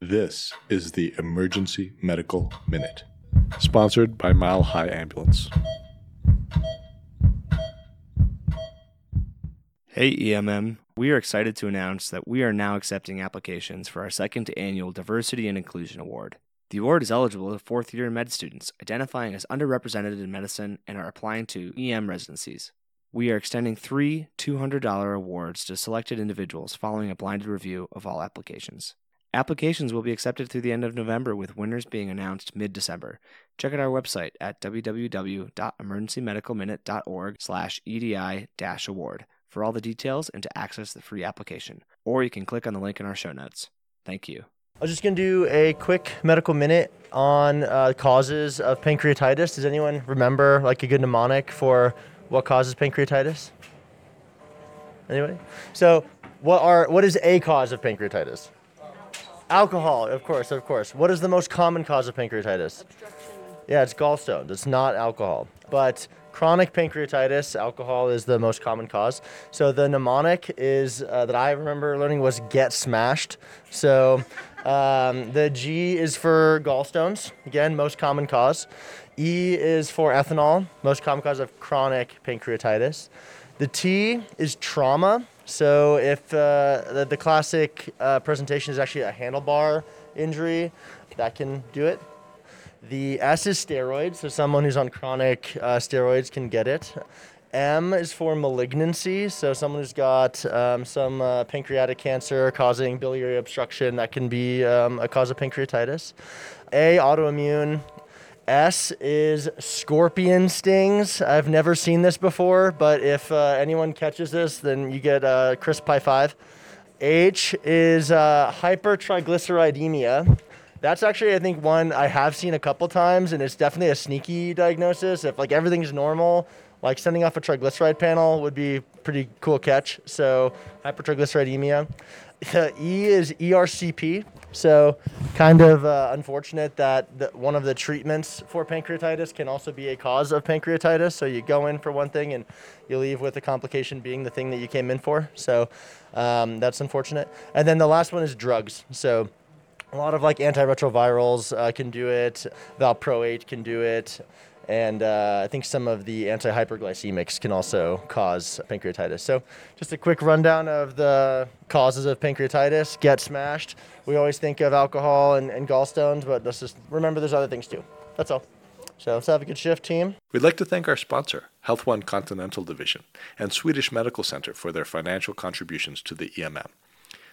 This is the Emergency Medical Minute, sponsored by Mile High Ambulance. Hey EMM, we are excited to announce that we are now accepting applications for our second annual Diversity and Inclusion Award. The award is eligible to fourth year med students identifying as underrepresented in medicine and are applying to EM residencies. We are extending three $200 awards to selected individuals following a blinded review of all applications. Applications will be accepted through the end of November with winners being announced mid-December. Check out our website at www.emergencymedicalminute.org slash EDI-award for all the details and to access the free application. Or you can click on the link in our show notes. Thank you. I was just going to do a quick medical minute on uh, causes of pancreatitis. Does anyone remember like a good mnemonic for what causes pancreatitis? Anybody? So, what are what is a cause of pancreatitis? Alcohol, of course, of course. What is the most common cause of pancreatitis? Yeah, it's gallstones. It's not alcohol. But chronic pancreatitis, alcohol is the most common cause. So the mnemonic is uh, that I remember learning was get smashed. So um, the G is for gallstones, again, most common cause. E is for ethanol, most common cause of chronic pancreatitis. The T is trauma. So if uh, the, the, classic uh, presentation is actually a handlebar injury, that can do it. The S is steroids, so someone who's on chronic uh, steroids can get it. M is for malignancy, so someone who's got um, some uh, pancreatic cancer causing biliary obstruction, that can be um, a cause of pancreatitis. A, autoimmune. S is scorpion stings. I've never seen this before, but if uh, anyone catches this, then you get uh, crisp pie five. H is uh, hypertriglyceridemia. That's actually, I think, one I have seen a couple times, and it's definitely a sneaky diagnosis. If like everything's normal, like sending off a triglyceride panel would be pretty cool catch. So hypertriglyceridemia. The E is ERCP. So kind of uh, unfortunate that the, one of the treatments for pancreatitis can also be a cause of pancreatitis. So you go in for one thing and you leave with the complication being the thing that you came in for. So um, that's unfortunate. And then the last one is drugs. So a lot of like antiretrovirals uh, can do it. Valproate can do it. And uh, I think some of the anti-hyperglycemics can also cause pancreatitis. So, just a quick rundown of the causes of pancreatitis. Get smashed. We always think of alcohol and, and gallstones, but let's just remember there's other things too. That's all. So let's have a good shift, team. We'd like to thank our sponsor, Health One Continental Division, and Swedish Medical Center for their financial contributions to the EMM.